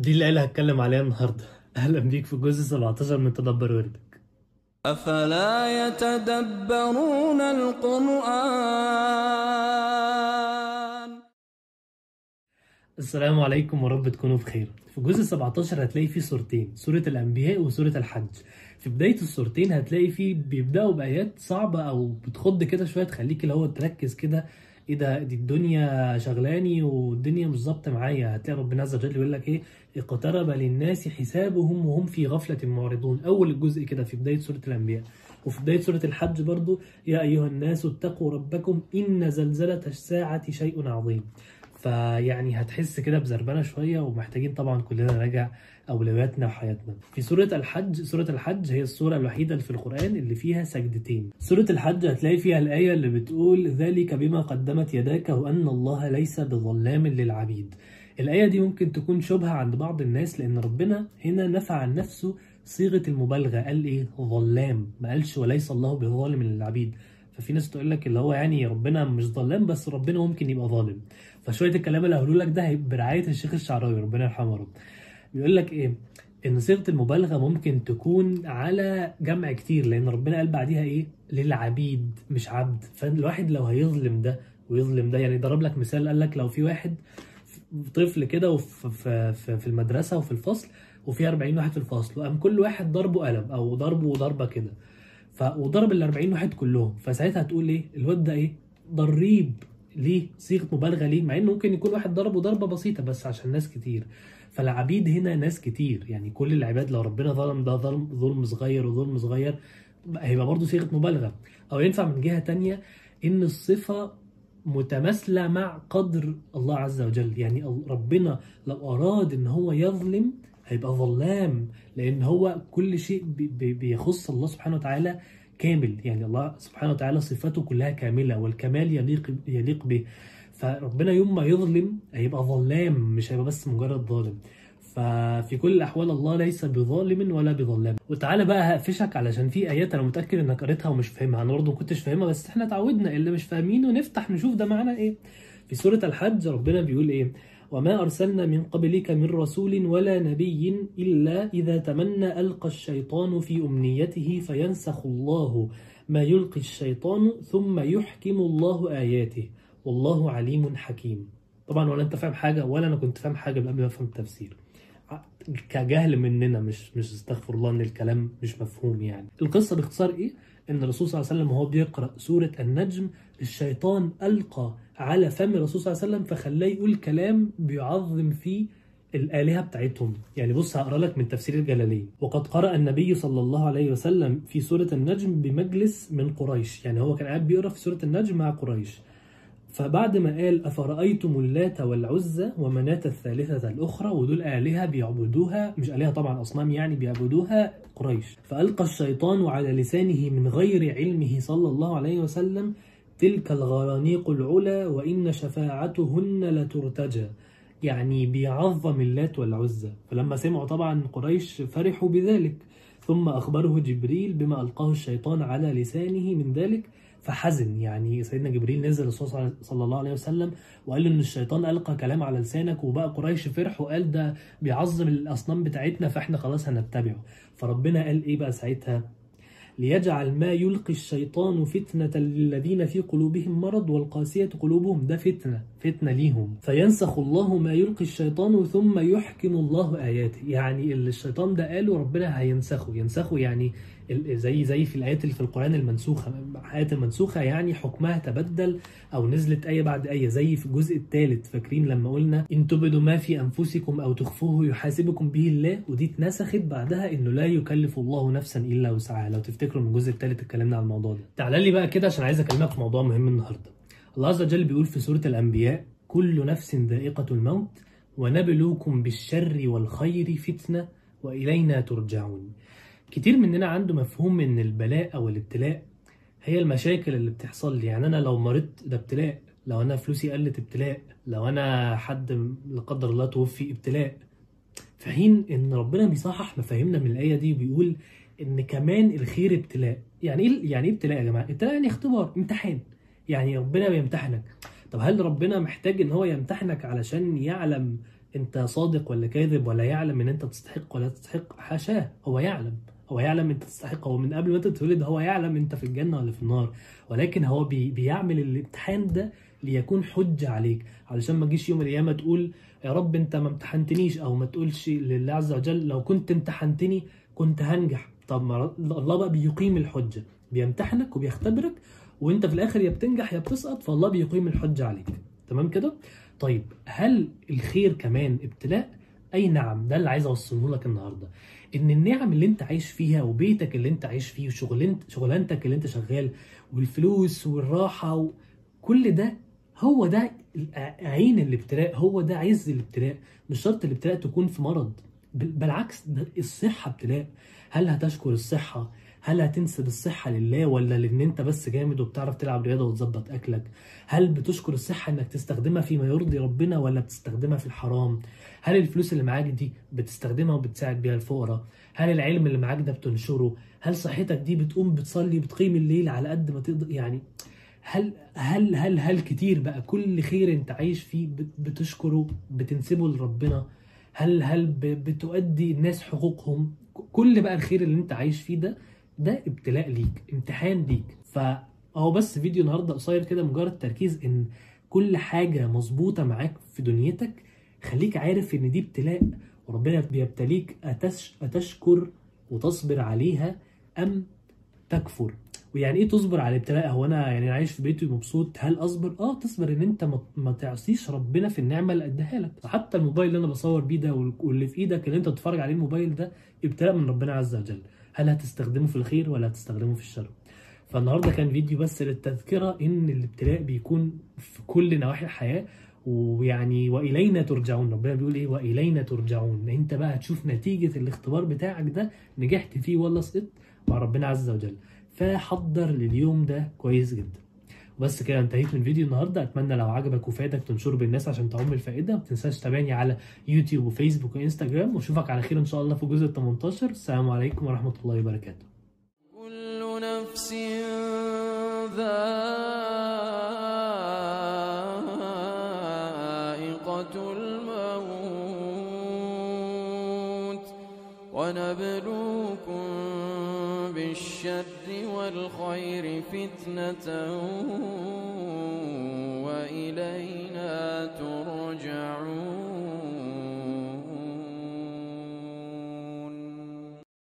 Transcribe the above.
دي الآية اللي هتكلم عليها النهاردة. أهلا بيك في الجزء 17 من تدبر وردك. أفلا يتدبرون القرآن؟ السلام عليكم ورب تكونوا بخير. في الجزء 17 هتلاقي فيه سورتين سورة الأنبياء وسورة الحج. في بداية السورتين هتلاقي فيه بيبدأوا بآيات صعبة أو بتخض كده شوية تخليك اللي هو تركز كده إيه ده؟ دي الدنيا شغلاني والدنيا مش ظابطة معايا. هتلاقي ربنا عز وجل يقول لك إيه؟ اقترب للناس حسابهم وهم في غفلة معرضون. أول الجزء كده في بداية سورة الأنبياء. وفي بداية سورة الحج برضو يا أيها الناس اتقوا ربكم إن زلزلة الساعة شيء عظيم. فيعني هتحس كده بزربنة شوية ومحتاجين طبعا كلنا نراجع أولوياتنا وحياتنا. في سورة الحج سورة الحج هي السورة الوحيدة اللي في القرآن اللي فيها سجدتين. سورة الحج هتلاقي فيها الآية اللي بتقول ذلك بما قدمت يداك وأن الله ليس بظلام للعبيد. الآية دي ممكن تكون شبهة عند بعض الناس لأن ربنا هنا نفى عن نفسه صيغة المبالغة قال إيه؟ ظلام ما قالش وليس الله بظالم للعبيد. ففي ناس تقول لك اللي هو يعني ربنا مش ظلام بس ربنا ممكن يبقى ظالم. فشوية الكلام اللي هقوله لك ده برعاية الشيخ الشعراوي ربنا يرحمه. رب بيقول لك إيه؟ إن صيغة المبالغة ممكن تكون على جمع كتير لأن ربنا قال بعديها إيه؟ للعبيد مش عبد. فالواحد لو هيظلم ده ويظلم ده يعني ضرب لك مثال قال لك لو في واحد طفل كده في, في المدرسة وفي الفصل وفي 40 واحد في الفصل وقام كل واحد ضربه قلم أو ضربه ضربه كده. ف وضرب ال 40 واحد كلهم. فساعتها هتقول إيه؟ الواد ده إيه؟ ضريب ليه؟ صيغة مبالغة ليه؟ مع إنه ممكن يكون واحد ضربه ضربة بسيطة بس عشان ناس كتير. فالعبيد هنا ناس كتير. يعني كل العباد لو ربنا ظلم ده ظلم ظلم صغير وظلم صغير هيبقى برضه صيغة مبالغة. أو ينفع من جهة تانية إن الصفة متماثلة مع قدر الله عز وجل. يعني ربنا لو أراد إن هو يظلم هيبقى ظلام لأن هو كل شيء بيخص الله سبحانه وتعالى كامل. يعني الله سبحانه وتعالى صفاته كلها كاملة والكمال يليق يليق به. فربنا يوم ما يظلم هيبقى ظلام مش هيبقى بس مجرد ظالم. ففي كل الأحوال الله ليس بظالم ولا بظلام. وتعالى بقى هقفشك علشان في آيات أنا متأكد إنك قريتها ومش فاهمها. أنا برضه ما كنتش فاهمها بس إحنا اتعودنا. اللي مش فاهمينه نفتح نشوف ده معنى إيه. في سورة الحج ربنا بيقول إيه؟ وما أرسلنا من قبلك من رسول ولا نبي إلا إذا تمنى ألقى الشيطان في أمنيته فينسخ الله ما يلقي الشيطان ثم يحكم الله آياته والله عليم حكيم. طبعا ولا أنت فاهم حاجة ولا أنا كنت فاهم حاجة قبل ما أفهم التفسير. كجهل مننا مش مش استغفر الله إن الكلام مش مفهوم يعني. القصة باختصار إيه؟ إن الرسول صلى الله عليه وسلم وهو بيقرأ سورة النجم الشيطان ألقى على فم الرسول صلى الله عليه وسلم فخلاه يقول كلام بيعظم فيه الآلهة بتاعتهم. يعني بص هقرأ لك من تفسير الجلالين. وقد قرأ النبي صلى الله عليه وسلم في سورة النجم بمجلس من قريش. يعني هو كان قاعد بيقرأ في سورة النجم مع قريش. فبعد ما قال أفرأيتم اللات والعزى ومناة الثالثة الأخرى؟ ودول آلهة بيعبدوها مش آلهة طبعا أصنام يعني بيعبدوها قريش. فألقى الشيطان على لسانه من غير علمه صلى الله عليه وسلم تلك الغرانيق العلا وإن شفاعتهن لترتجى. يعني بيعظم اللات والعزى. فلما سمعوا طبعا قريش فرحوا بذلك. ثم أخبره جبريل بما ألقاه الشيطان على لسانه من ذلك. فحزن. يعني سيدنا جبريل نزل الرسول صلى الله عليه وسلم وقال له إن الشيطان ألقى كلام على لسانك وبقى قريش فرح وقال ده بيعظم الأصنام بتاعتنا فإحنا خلاص هنتبعه. فربنا قال إيه بقى ساعتها؟ ليجعل ما يلقي الشيطان فتنة للذين في قلوبهم مرض والقاسية قلوبهم ده فتنة فتنة ليهم. فينسخ الله ما يلقي الشيطان ثم يحكم الله آياته. يعني اللي الشيطان ده قاله ربنا هينسخه. ينسخه يعني زي زي في الآيات اللي في القرآن المنسوخة. الآيات المنسوخة يعني حكمها تبدل أو نزلت آية بعد آية زي في الجزء الثالث فاكرين لما قلنا إن تبدوا ما في أنفسكم أو تخفوه يحاسبكم به الله؟ ودي اتنسخت بعدها إنه لا يكلف الله نفسا إلا وسعها. لو تفتكروا من الجزء الثالث اتكلمنا عن الموضوع ده. تعال لي بقى كده عشان عايز أكلمك في موضوع مهم النهاردة. الله عز وجل بيقول في سورة الأنبياء كل نفس ذائقة الموت ونبلوكم بالشر والخير فتنة وإلينا ترجعون. كتير مننا عنده مفهوم إن البلاء أو الابتلاء هي المشاكل اللي بتحصل لي. يعني أنا لو مرضت ده ابتلاء لو أنا فلوسي قلت ابتلاء لو أنا حد لا قدر الله توفي ابتلاء. في حين إن ربنا بيصحح مفاهيمنا من الآية دي وبيقول إن كمان الخير ابتلاء. يعني إيه يعني إيه ابتلاء يا جماعة؟ ابتلاء يعني اختبار امتحان. يعني ربنا بيمتحنك. طب هل ربنا محتاج إن هو يمتحنك علشان يعلم أنت صادق ولا كاذب ولا يعلم إن أنت تستحق ولا تستحق؟ حاشاه هو يعلم. هو يعلم انت تستحق هو من قبل ما تتولد هو يعلم انت في الجنة ولا في النار. ولكن هو بي بيعمل الامتحان ده ليكون حجة عليك. علشان ما تجيش يوم القيامة تقول يا رب انت ما امتحنتنيش أو ما تقولش لله عز وجل لو كنت امتحنتني كنت هنجح. طب ما الله بقى بيقيم الحجة. بيمتحنك وبيختبرك وانت في الآخر يا بتنجح يا بتسقط فالله بيقيم الحجة عليك. تمام كده؟ طيب هل الخير كمان ابتلاء؟ أي نعم ده اللي عايز أوصله لك النهارده. إن النعم اللي أنت عايش فيها وبيتك اللي أنت عايش فيه وشغلانت شغلانتك اللي أنت شغال والفلوس والراحة وكل ده هو ده عين الابتلاء هو ده عز الابتلاء. مش شرط الابتلاء تكون في مرض بالعكس الصحة ابتلاء. هل هتشكر الصحة؟ هل هتنسب الصحة لله ولا لأن أنت بس جامد وبتعرف تلعب رياضة وتظبط أكلك؟ هل بتشكر الصحة إنك تستخدمها فيما يرضي ربنا ولا بتستخدمها في الحرام؟ هل الفلوس اللي معاك دي بتستخدمها وبتساعد بيها الفقراء؟ هل العلم اللي معاك ده بتنشره؟ هل صحتك دي بتقوم بتصلي بتقيم الليل على قد ما تقدر يعني هل هل هل هل كتير بقى كل خير أنت عايش فيه بت- بتشكره بتنسبه لربنا هل هل بتؤدي الناس حقوقهم كل بقى الخير اللي أنت عايش فيه ده ده ابتلاء ليك امتحان ليك. فهو بس فيديو النهارده قصير كده مجرد تركيز إن كل حاجة مظبوطة معاك في دنيتك خليك عارف إن دي ابتلاء وربنا بيبتليك أتش أتشكر وتصبر عليها أم تكفر. ويعني إيه تصبر على الابتلاء هو أنا يعني عايش في بيتي مبسوط هل أصبر؟ آه تصبر إن أنت ما, تعصيش ربنا في النعمة اللي اداها لك. حتى الموبايل اللي أنا بصور بيه ده وال- واللي في إيدك اللي أنت بتتفرج عليه الموبايل ده ابتلاء من ربنا عز وجل. هل هتستخدمه في الخير ولا هتستخدمه في الشر. فالنهاردة كان فيديو بس للتذكرة إن الابتلاء بيكون في كل نواحي الحياة ويعني وإلينا ترجعون. ربنا بيقول إيه؟ وإلينا ترجعون. أنت بقى هتشوف نتيجة الاختبار بتاعك ده نجحت فيه ولا سقطت مع ربنا عز وجل. فحضر لليوم ده كويس جدا. وبس كده انتهيت من فيديو النهارده. اتمنى لو عجبك وفادك تنشره بالناس عشان تعم الفائدة. ما تنساش تتابعني على يوتيوب وفيسبوك وإنستجرام. واشوفك على خير إن شاء الله في الجزء ال 18 السلام عليكم ورحمة الله وبركاته. كل نفس ذائقة بالشر والخير فتنة وإلينا ترجعون.